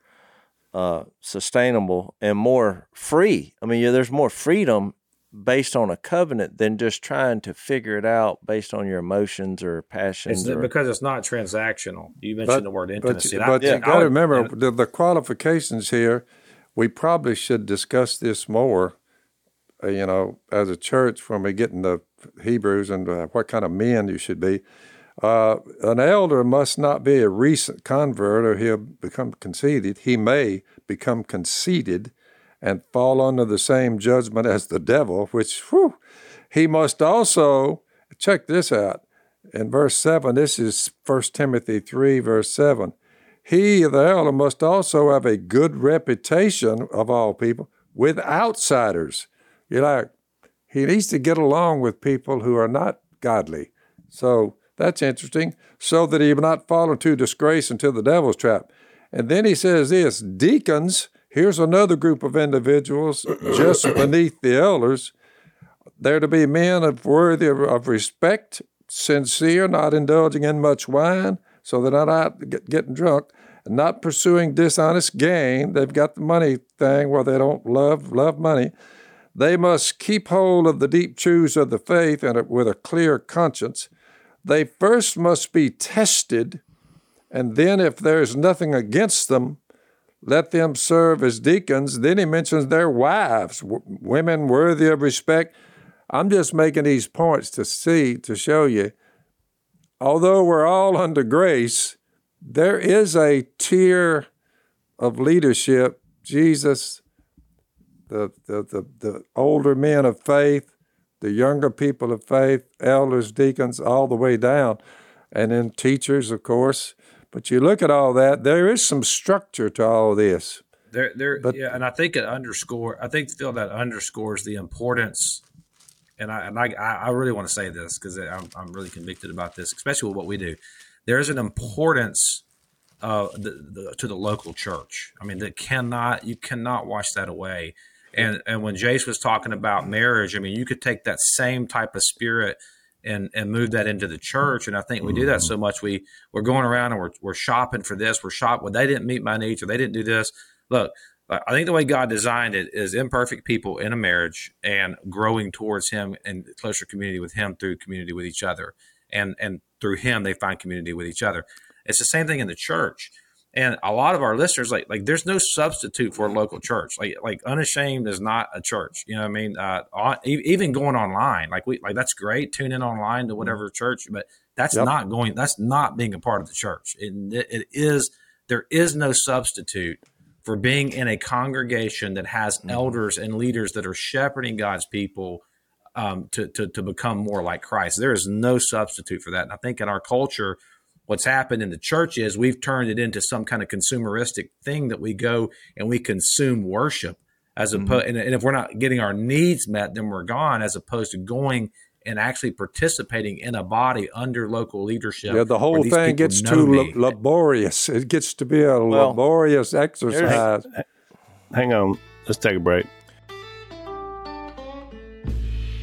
uh, sustainable and more free. I mean, yeah, there's more freedom based on a covenant than just trying to figure it out based on your emotions or passions. It's or, because it's not transactional. You mentioned the word But, intimacy. but, and I- you I got to remember and- the, the qualifications here. We probably should discuss this more, you know, as a church when we get into Hebrews and uh, what kind of men you should be. Uh, an elder must not be a recent convert or he'll become conceited. He may become conceited and fall under the same judgment as the devil, which, whew, he must also, check this out. In verse 7, this is 1 Timothy 3, verse 7. He, the elder, must also have a good reputation of all people with outsiders. You're like, he needs to get along with people who are not godly. So that's interesting, so that he will not fall into disgrace into the devil's trap. And then he says this deacons, here's another group of individuals just beneath the elders. They're to be men of worthy of, respect, sincere, not indulging in much wine, so they're not out get, getting drunk, and not pursuing dishonest gain. They've got the money thing where they don't love love money. They must keep hold of the deep truths of the faith and with a clear conscience. They first must be tested, and then, if there is nothing against them, let them serve as deacons. Then he mentions their wives, w- women worthy of respect. I'm just making these points to see, to show you, although we're all under grace, there is a tier of leadership. Jesus, the, the, the, the older men of faith, the younger people of faith, elders, deacons, all the way down, and then teachers, of course. But you look at all that, there is some structure to all this. There, there, But- yeah, and I think it underscore. I think Phil that underscores the importance. And I, and I, I really want to say this because I'm, I'm really convicted about this, especially with what we do. There is an importance uh, the, the, to the local church. I mean, that cannot you cannot wash that away. And and when Jase was talking about marriage, I mean, you could take that same type of spirit and and move that into the church. And I think we do that mm-hmm. so much. We we're going around and we're we're shopping for this. We're shop. Well, they didn't meet my needs or they didn't do this. Look, I think the way God designed it is imperfect people in a marriage and growing towards Him and closer community with Him through community with each other, and and through Him they find community with each other. It's the same thing in the church. And a lot of our listeners, like like, there's no substitute for a local church. Like like unashamed is not a church. You know what I mean? Uh, on, e- even going online, like we like that's great. Tune in online to whatever church, but that's Yep. not going. That's not being a part of the church. It, it is there is no substitute for being in a congregation that has elders and leaders that are shepherding God's people um, to, to to become more like Christ. There is no substitute for that. And I think in our culture, what's happened in the church is we've turned it into some kind of consumeristic thing that we go and we consume worship as mm-hmm. opposed and, and if we're not getting our needs met then we're gone as opposed to going and actually participating in a body under local leadership Yeah, the whole thing gets know too me. la- laborious. It gets to be a Well, laborious exercise. Hang on. Let's take a break.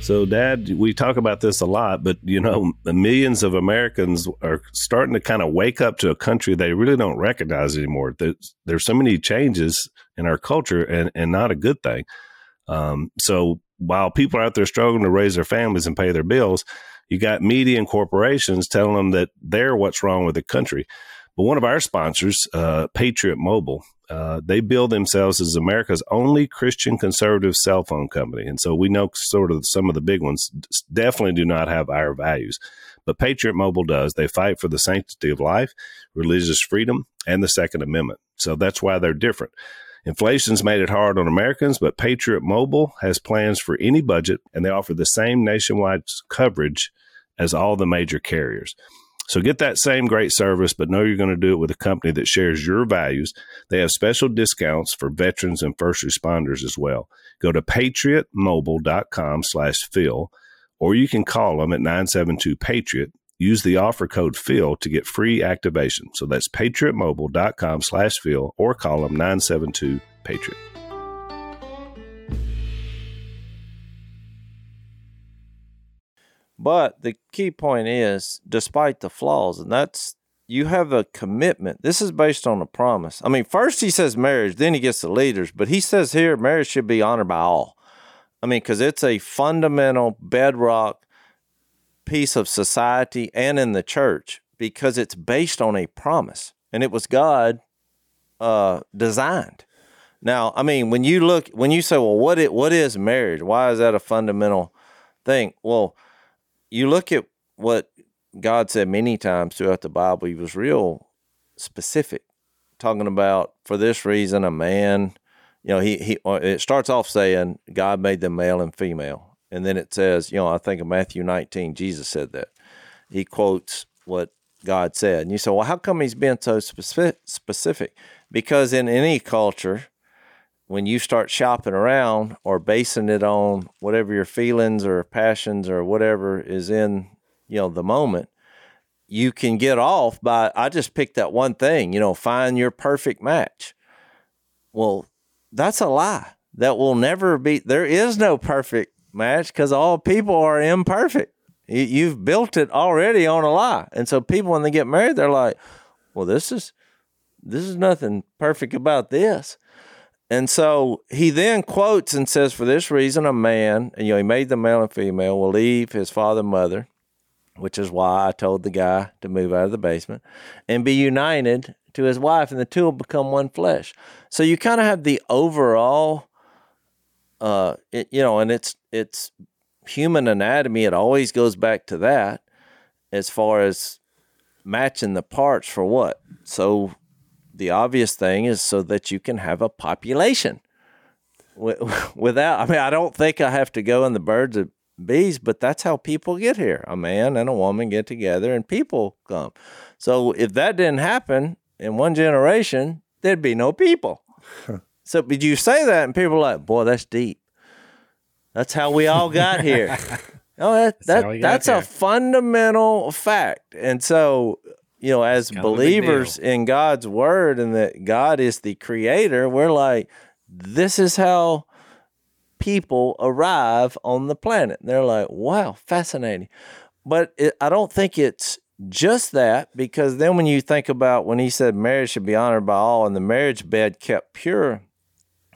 So, Dad, we talk about this a lot, but you know, millions of Americans are starting to kind of wake up to a country they really don't recognize anymore. There's, there's so many changes in our culture, and, and not a good thing. Um, so, while people are out there struggling to raise their families and pay their bills, you got media and corporations telling them that they're what's wrong with the country. But one of our sponsors, uh, Patriot Mobile, uh, they bill themselves as America's only Christian conservative cell phone company. And so we know sort of some of the big ones definitely do not have our values. But Patriot Mobile does. They fight for the sanctity of life, religious freedom, and the Second Amendment. So that's why they're different. Inflation's made it hard on Americans, but Patriot Mobile has plans for any budget, and they offer the same nationwide coverage as all the major carriers. So get that same great service, but know you're going to do it with a company that shares your values. They have special discounts for veterans and first responders as well. Go to patriotmobile.com slash Phil, or you can call them at 972-PATRIOT. Use the offer code Phil to get free activation. So that's patriotmobile.com slash Phil, or call them 972-PATRIOT. But the key point is, despite the flaws, and that's you have a commitment. This is based on a promise. I mean, first he says marriage, then he gets the leaders, but he says here marriage should be honored by all. I mean, because it's a fundamental bedrock piece of society and in the church because it's based on a promise, and it was God uh, designed. Now, I mean, when you look, when you say, "Well, what it what is marriage? Why is that a fundamental thing?" Well, you look at what God said many times throughout the Bible, he was real specific, talking about for this reason a man, you know, he he uh, it starts off saying God made them male and female. And then it says, you know, I think of Matthew 19, Jesus said that. He quotes what God said. And you say, well, how come he's been so specific? specific? Because in any culture, when you start shopping around or basing it on whatever your feelings or passions or whatever is in you know the moment you can get off by i just picked that one thing you know find your perfect match. Well that's a lie. That will never be there is no perfect match because all people are imperfect. You- you've built it already on a lie. And so people when they get married they're like well this is this is nothing perfect about this and so he then quotes and says, For this reason, a man, and you know, he made them male and female, will leave his father and mother, which is why I told the guy to move out of the basement, and be united to his wife, and the two will become one flesh. So you kind of have the overall, uh, it, you know, and it's it's human anatomy. It always goes back to that, as far as matching the parts for what. So the obvious thing is so that you can have a population. Without, I mean, I don't think I have to go in the birds of bees, but that's how people get here. A man and a woman get together and people come. So if that didn't happen in one generation, there'd be no people. so, but you say that and people are like, boy, that's deep. That's how we all got here. oh, that, that that's a fundamental fact. And so, you know, as believers in God's word and that God is the creator, we're like, this is how people arrive on the planet. And they're like, wow, fascinating. But it, I don't think it's just that because then when you think about when he said marriage should be honored by all and the marriage bed kept pure,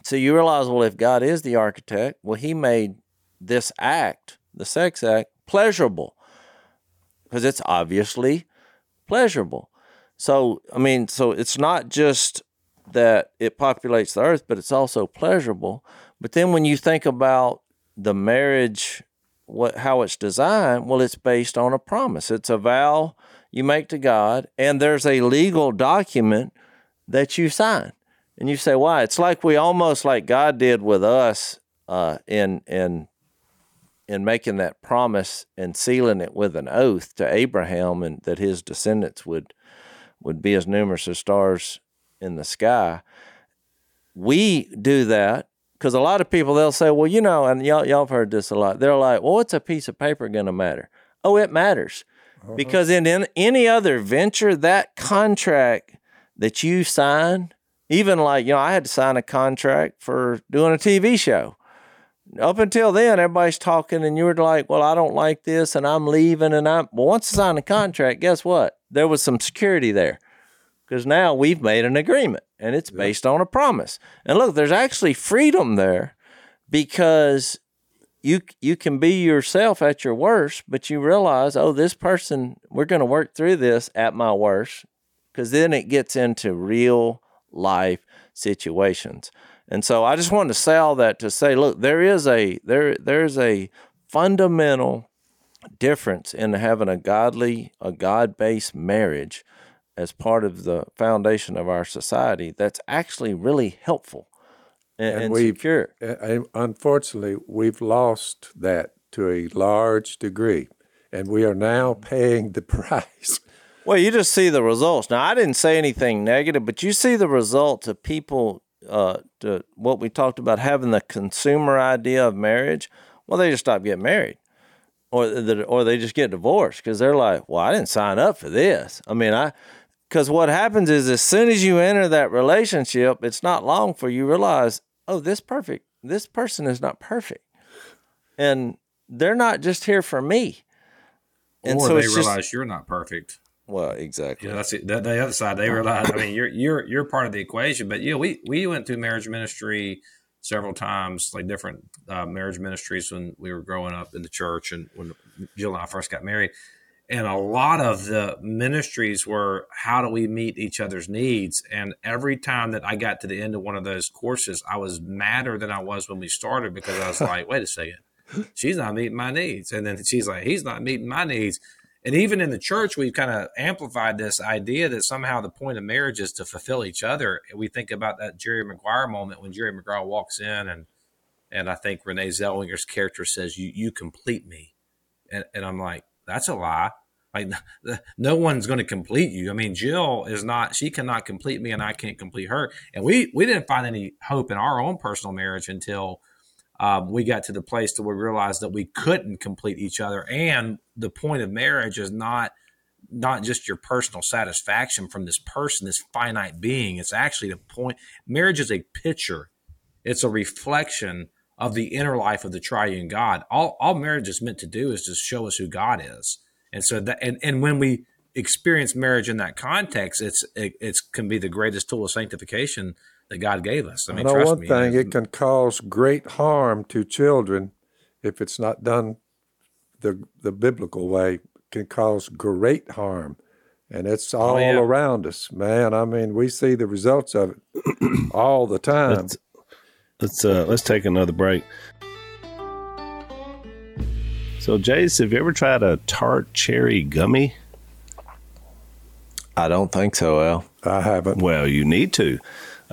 so you realize, well, if God is the architect, well, he made this act, the sex act, pleasurable because it's obviously pleasurable. So, I mean, so it's not just that it populates the earth, but it's also pleasurable. But then when you think about the marriage, what how it's designed, well, it's based on a promise. It's a vow you make to God, and there's a legal document that you sign. And you say, why? It's like we almost like God did with us uh, in in in making that promise and sealing it with an oath to Abraham, and that his descendants would would be as numerous as stars in the sky. We do that because a lot of people they'll say, well, you know, and y'all y'all have heard this a lot. They're like, well, what's a piece of paper going to matter? Oh, it matters uh-huh. because in, in any other venture, that contract that you sign, even like you know, I had to sign a contract for doing a TV show. Up until then, everybody's talking, and you were like, "Well, I don't like this, and I'm leaving." And I'm well. Once I signed the contract, guess what? There was some security there because now we've made an agreement and it's based on a promise. And look, there's actually freedom there because you you can be yourself at your worst, but you realize, oh, this person, we're going to work through this at my worst, because then it gets into real life situations. And so I just wanted to say all that to say, look, there is a there there's a fundamental difference in having a godly, a God based marriage as part of the foundation of our society that's actually really helpful and, and, and secure. And unfortunately, we've lost that to a large degree, and we are now mm. paying the price. Well, you just see the results. Now, I didn't say anything negative, but you see the results of people. Uh, to what we talked about having the consumer idea of marriage. Well, they just stop getting married or the, or they just get divorced because they're like, well, I didn't sign up for this. I mean, I because what happens is, as soon as you enter that relationship, it's not long for you realize, oh, this perfect, this person is not perfect, and they're not just here for me. And or so they realize just, you're not perfect. Well, exactly. Yeah, that's it. The, the other side. They realize. I mean, you're you're you're part of the equation. But yeah, we we went through marriage ministry several times, like different uh, marriage ministries when we were growing up in the church, and when Jill and I first got married and a lot of the ministries were how do we meet each other's needs and every time that i got to the end of one of those courses i was madder than i was when we started because i was like wait a second she's not meeting my needs and then she's like he's not meeting my needs and even in the church we've kind of amplified this idea that somehow the point of marriage is to fulfill each other we think about that jerry maguire moment when jerry maguire walks in and and i think renee zellweger's character says you you complete me and, and i'm like that's a lie like no one's going to complete you. I mean, Jill is not; she cannot complete me, and I can't complete her. And we we didn't find any hope in our own personal marriage until um, we got to the place to where we realized that we couldn't complete each other. And the point of marriage is not not just your personal satisfaction from this person, this finite being. It's actually the point. Marriage is a picture. It's a reflection of the inner life of the triune God. All all marriage is meant to do is just show us who God is and so that and, and when we experience marriage in that context, it's it it's, can be the greatest tool of sanctification that God gave us. I mean, I know one me, thing, it can cause great harm to children if it's not done the the biblical way. Can cause great harm, and it's all Oh, yeah. around us, man. I mean, we see the results of it all the time. Let's let's uh, let's take another break. So, Jase, have you ever tried a tart cherry gummy? I don't think so, Al. I haven't. Well, you need to.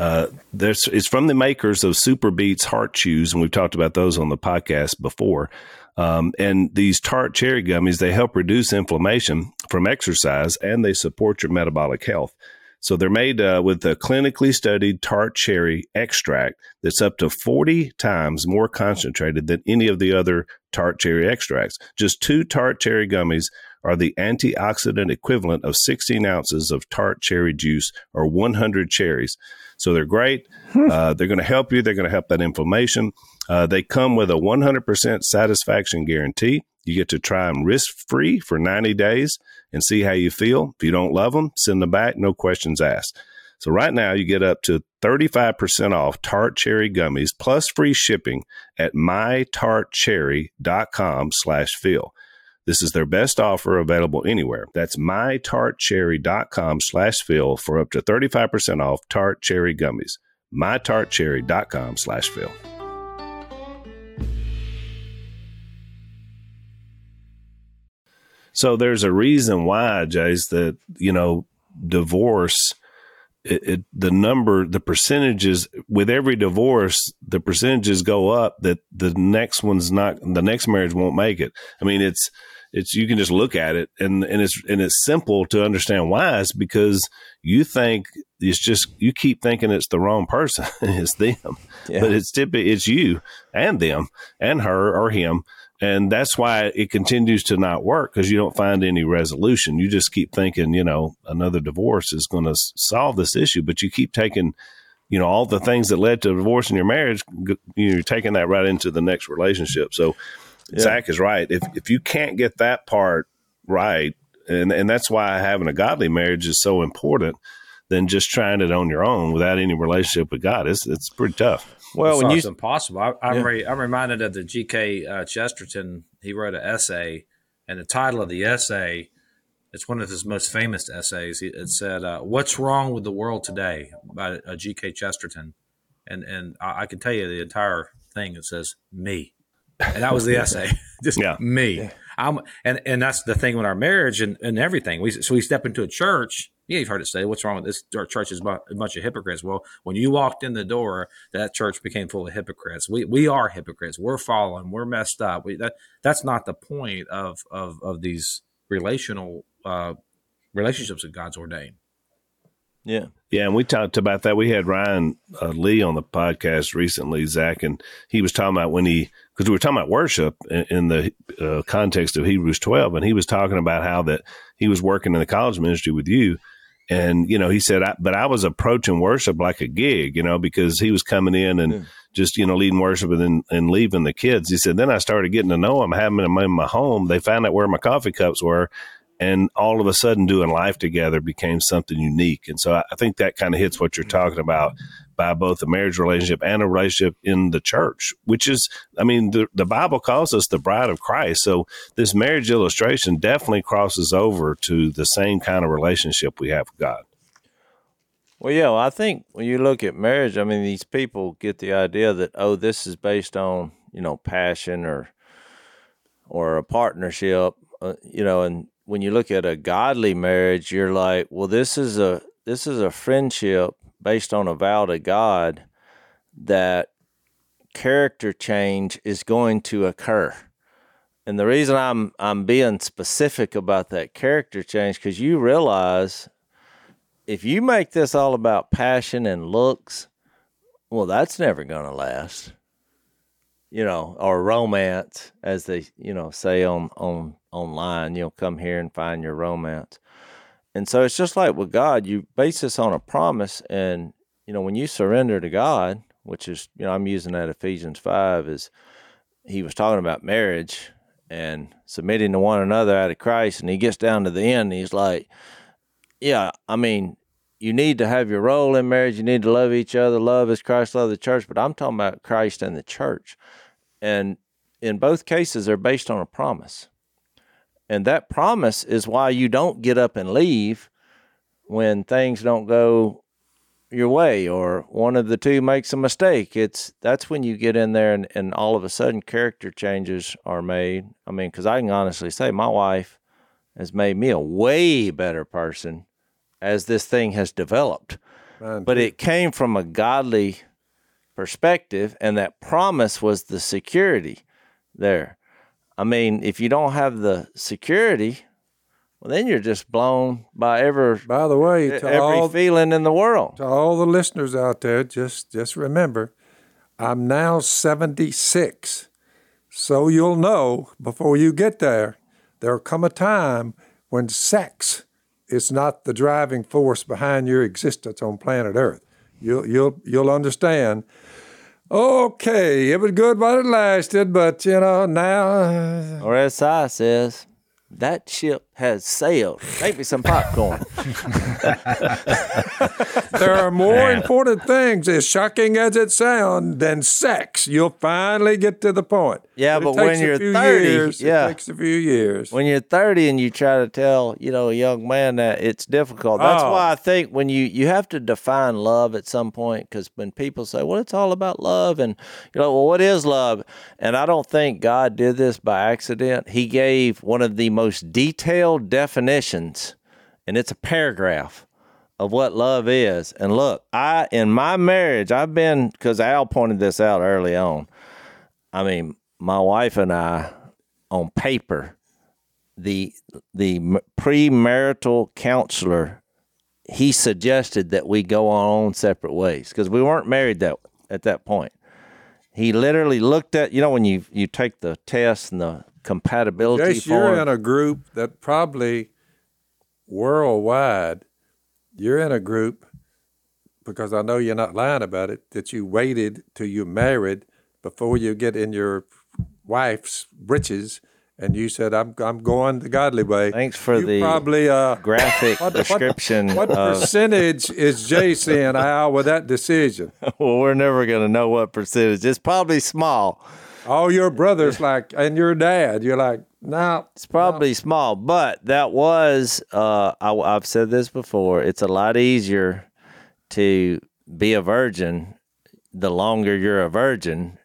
Uh, there's it's from the makers of SuperBeets Heart Chews, and we've talked about those on the podcast before. Um, and these tart cherry gummies they help reduce inflammation from exercise, and they support your metabolic health. So they're made uh, with a clinically studied tart cherry extract that's up to 40 times more concentrated than any of the other tart cherry extracts. Just two tart cherry gummies are the antioxidant equivalent of 16 ounces of tart cherry juice or 100 cherries. So they're great. Uh, they're going to help you. They're going to help that inflammation. Uh, they come with a 100% satisfaction guarantee. You get to try them risk free for 90 days and see how you feel. If you don't love them, send them back. No questions asked. So right now you get up to 35% off tart cherry gummies plus free shipping at mytartcherry.com slash Phil. This is their best offer available anywhere. That's mytartcherry.com slash Phil for up to 35% off tart cherry gummies. mytartcherry.com slash Phil. So there's a reason why, Jase, that, you know, divorce, it, it, the number, the percentages with every divorce, the percentages go up that the next one's not, the next marriage won't make it. I mean, it's, it's, you can just look at it and, and it's, and it's simple to understand why it's because you think it's just, you keep thinking it's the wrong person. it's them, Yeah. but it's typically, it's you and them and her or him and that's why it continues to not work because you don't find any resolution. You just keep thinking, you know, another divorce is going to solve this issue, but you keep taking, you know, all the things that led to divorce in your marriage. You're taking that right into the next relationship. So Zach is right. If if you can't get that part right, and and that's why having a godly marriage is so important. Than just trying it on your own without any relationship with God. It's it's pretty tough. Well, it's when you almost impossible. I, I'm, Yeah. re, I'm reminded of the G.K. Uh, Chesterton. He wrote an essay, and the title of the essay, it's one of his most famous essays. It it said, uh, "What's wrong with the world today?" by uh, G.K. Chesterton, and and I, I can tell you the entire thing. It says me, and that was the essay. Just Yeah. me. I'm, and and that's the thing with our marriage and, and everything. We so we step into a church. Yeah, you've heard it say, "What's wrong with this? Our church is a a bunch of hypocrites." Well, when you walked in the door, that church became full of hypocrites. We we are hypocrites. We're fallen. We're messed up. We, that that's not the point of of of these relational uh, relationships that God's ordained. yeah. Yeah, and we talked about that. We had Ryan uh, Lee on the podcast recently, Zach, and he was talking about when he because we were talking about worship in, in the uh, context of Hebrews twelve, and he was talking about how that he was working in the college ministry with you, and you know he said, I, but I was approaching worship like a gig, you know, because he was coming in and Yeah. just you know leading worship and then and leaving the kids. He said, then I started getting to know him, having them in my home. They found out where my coffee cups were, and all of a sudden doing life together became something unique. And so I, think that kind of hits what you're talking about by both a marriage relationship and a relationship in the church, which is, I mean, the, the Bible calls us the bride of Christ. So this marriage illustration definitely crosses over to the same kind of relationship we have with God. Well, yeah, well, I think when you look at marriage, I mean, these people get the idea that oh, this is based on you know passion or or a partnership, uh, you know. And when you look at a godly marriage, you're like, well, this is a this is a friendship based on a vow to God that character change is going to occur. And the reason I'm I'm being specific about that character change because you realize if you make this all about passion and looks, well, that's never going to last. You know, or romance, as they you know say on on online. You'll come here and find your romance, and so it's just like with God. You base this on a promise, and you know when you surrender to God, which is you know I'm using that Ephesians five is he was talking about marriage and submitting to one another out of Christ, and he gets down to the end, he's like, yeah, I mean, you need to have your role in marriage. You need to love each other. Love as Christ loved the church. But I'm talking about Christ and the church. And in both cases, they're based on a promise. And that promise is why you don't get up and leave when things don't go your way or one of the two makes a mistake. It's that's when you get in there and, and all of a sudden character changes are made. I mean, because I can honestly say my wife has made me a way better person as this thing has developed. Mine But it came from a godly perspective, and that promise was the security there. I mean, if you don't have the security, well, then you're just blown by ever. By the way, to every all feeling in the world. to all the listeners out there, just just remember, I'm now 76. So you'll know before you get there, there'll come a time when sex is not the driving force behind your existence on planet Earth. You'll you'll you'll understand. Okay, it was good while it lasted, but you know now uh, Or as Si says, that ship has sailed. Make me some popcorn. There are more important things, as shocking as it sounds, than sex. You'll finally get to the point. Yeah, it but when you're 30, years, yeah. it takes a few years. when you're 30 and you try to tell you know a young man that it's difficult that's Oh. why i think when you you have to define love at some point because when people say well it's all about love and you're like well what is love and i don't think god did this by accident he gave one of the most detailed definitions and it's a paragraph of what love is and look i in my marriage i've been because al pointed this out early on i mean my wife and i on paper the the premarital counselor he suggested that we go our own separate ways because we weren't married that at that point. He literally looked at you know when you you take the test and the compatibility Jase, you're in a group that probably worldwide, you're in a group because I know you're not lying about it, that you waited till you married before you get in your wife's breeches and you said, I'm, I'm going the godly way. Thanks for you the probably, uh, graphic what- what- description what of percentage is Jase and Al with that decision? well we're never going to know what percentage. It's probably small. All your brothers like, and your dad, you're like, no, It's probably small, but that was, uh, I, I've said this before, it's a lot easier to be a virgin the longer you're a virgin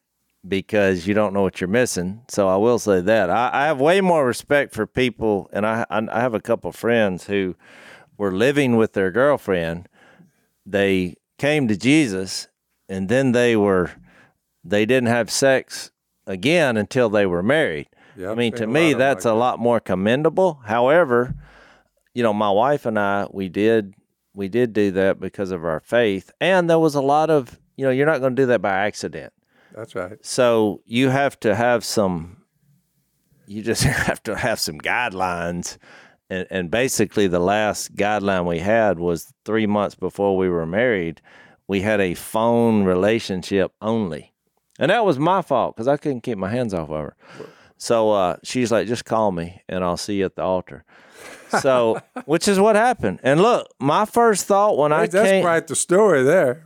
because you don't know what you're missing. So I will say that. I, I have way more respect for people, and I, I I have a couple friends who were living with their girlfriend. They came to Jesus, and then they were, they didn't have sex again until they were married. Yeah, I mean, to me, of that's like a that. lot more commendable. However, you know, my wife and I, we did, we did do that because of our faith, and there was a lot of, you know, you're not going to do that by accident. that's right. So you have to have some, you just have to have some guidelines. And, and basically, the last guideline we had was three months before we were married, we had a phone relationship only. And that was my fault because I couldn't keep my hands off of her. So uh, she's like, just call me and I'll see you at the altar. So, which is what happened. And look, my first thought when I Hey, that's came, quite the story there.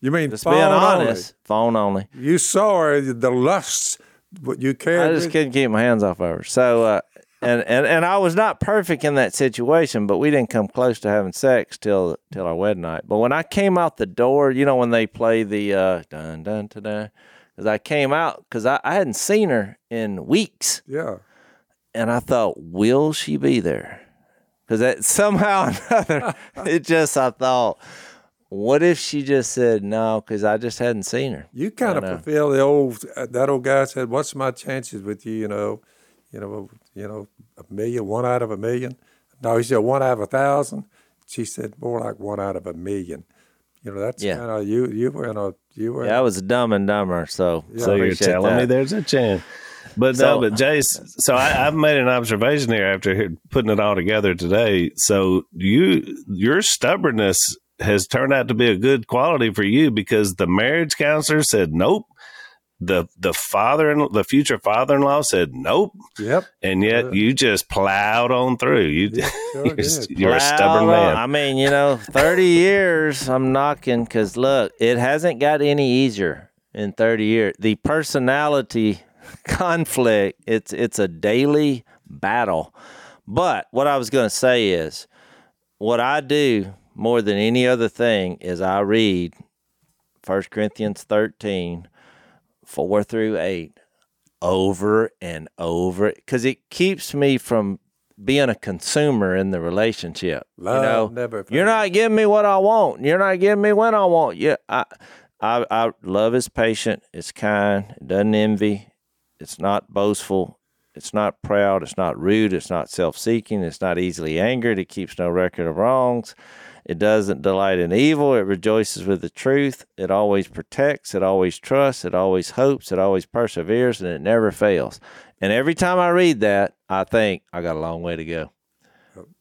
You mean just phone being only. honest, phone only. You saw her, the lusts, what you I just couldn't keep my hands off of her. So, uh, and, and and I was not perfect in that situation, but we didn't come close to having sex till till our wedding night. But when I came out the door, you know, when they play the uh, dun dun dun dun, because I came out because I, I hadn't seen her in weeks, yeah. and I thought, will she be there? Because that somehow or another, it just I thought, what if she just said no? Because I just hadn't seen her. You kind of know. fulfill the old uh, that old guy said, "What's my chances with you?" You know, you know, you know, a million, one out of a million. No, he said one out of a thousand. She said more like one out of a million. You know, that's Yeah. kind of you. You were in a you were. Yeah, I was dumb and dumber, so So you're appreciate telling me there's a chance. But So- no, but Jase, so I, I've made an observation here after putting it all together today. So you, your stubbornness has turned out to be a good quality for you because the marriage counselor said nope. The the father in the future father in law said nope, Yep. and yet you just plowed on through. You sure you're, you're a stubborn man. I mean, you know, 30 years I'm knocking because look, it hasn't got any easier in 30 years. The personality conflict, it's it's a daily battle. But what I was going to say is what I do more than any other thing is I read 1 Corinthians 13, 4 through 8 over and over because it keeps me from being a consumer in the relationship. Love you know, never you're not giving me what I want. You're not giving me when I want. Yeah, I, I, I love is patient. It's kind. It doesn't envy. It's not boastful. It's not proud. It's not rude. It's not self-seeking. It's not easily angered. It keeps no record of wrongs. It doesn't delight in evil. It rejoices with the truth. It always protects. It always trusts. It always hopes. It always perseveres, and it never fails. And every time I read that, I think I got a long way to go.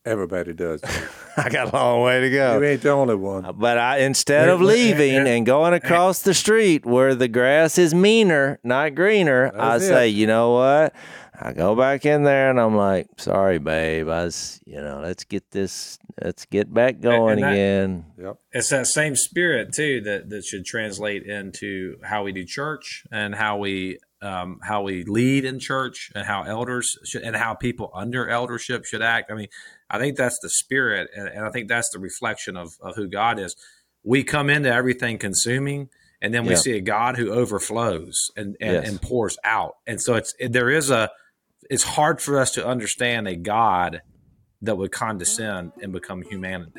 Everybody does. I got a long way to go. you ain't the only one. But I instead of leaving and going across the street where the grass is meaner, not greener, I That's say, it. you know what? I go back in there and I'm like, sorry, babe. I was, you know, let's get this, let's get back going and that- again. Yep. it's that same spirit too that that should translate into how we do church and how we um, how we lead in church and how elders should and how people under eldership should act. I mean, I think that's the spirit, and, and I think that's the reflection of of who God is. We come into everything consuming, and then we Yeah. see a God who overflows and and, Yes. and pours out. And so it's there is a it's hard for us to understand a God that would condescend and become human,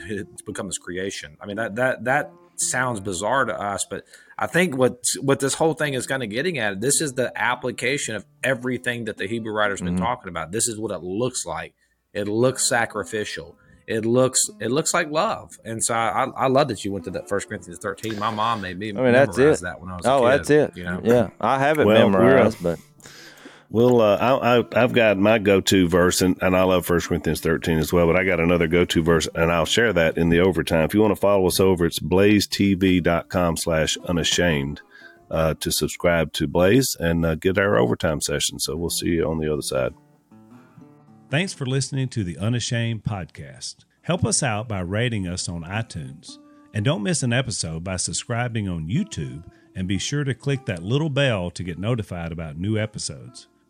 become his creation. I mean that that that sounds bizarre to us, but I think what what this whole thing is kind of getting at, this is the application of everything that the Hebrew writer's been mm-hmm. talking about. This is what it looks like. It looks sacrificial. It looks it looks like love, and so I, I love that you went to that First Corinthians thirteen. My mom made me I mean, that's memorize it. that when I was a Oh, that's it. You know, Yeah, I have it Well, memorized, but Well, uh, I, I've got my go-to verse, and, and I love First Corinthians 13 as well, but I got another go-to verse, and I'll share that in the overtime. If you want to follow us over, it's blazetv.com slash unashamed uh, to subscribe to Blaze and uh, get our overtime session. So we'll see you on the other side. Thanks for listening to the Unashamed podcast. Help us out by rating us on iTunes. And don't miss an episode by subscribing on YouTube and be sure to click that little bell to get notified about new episodes.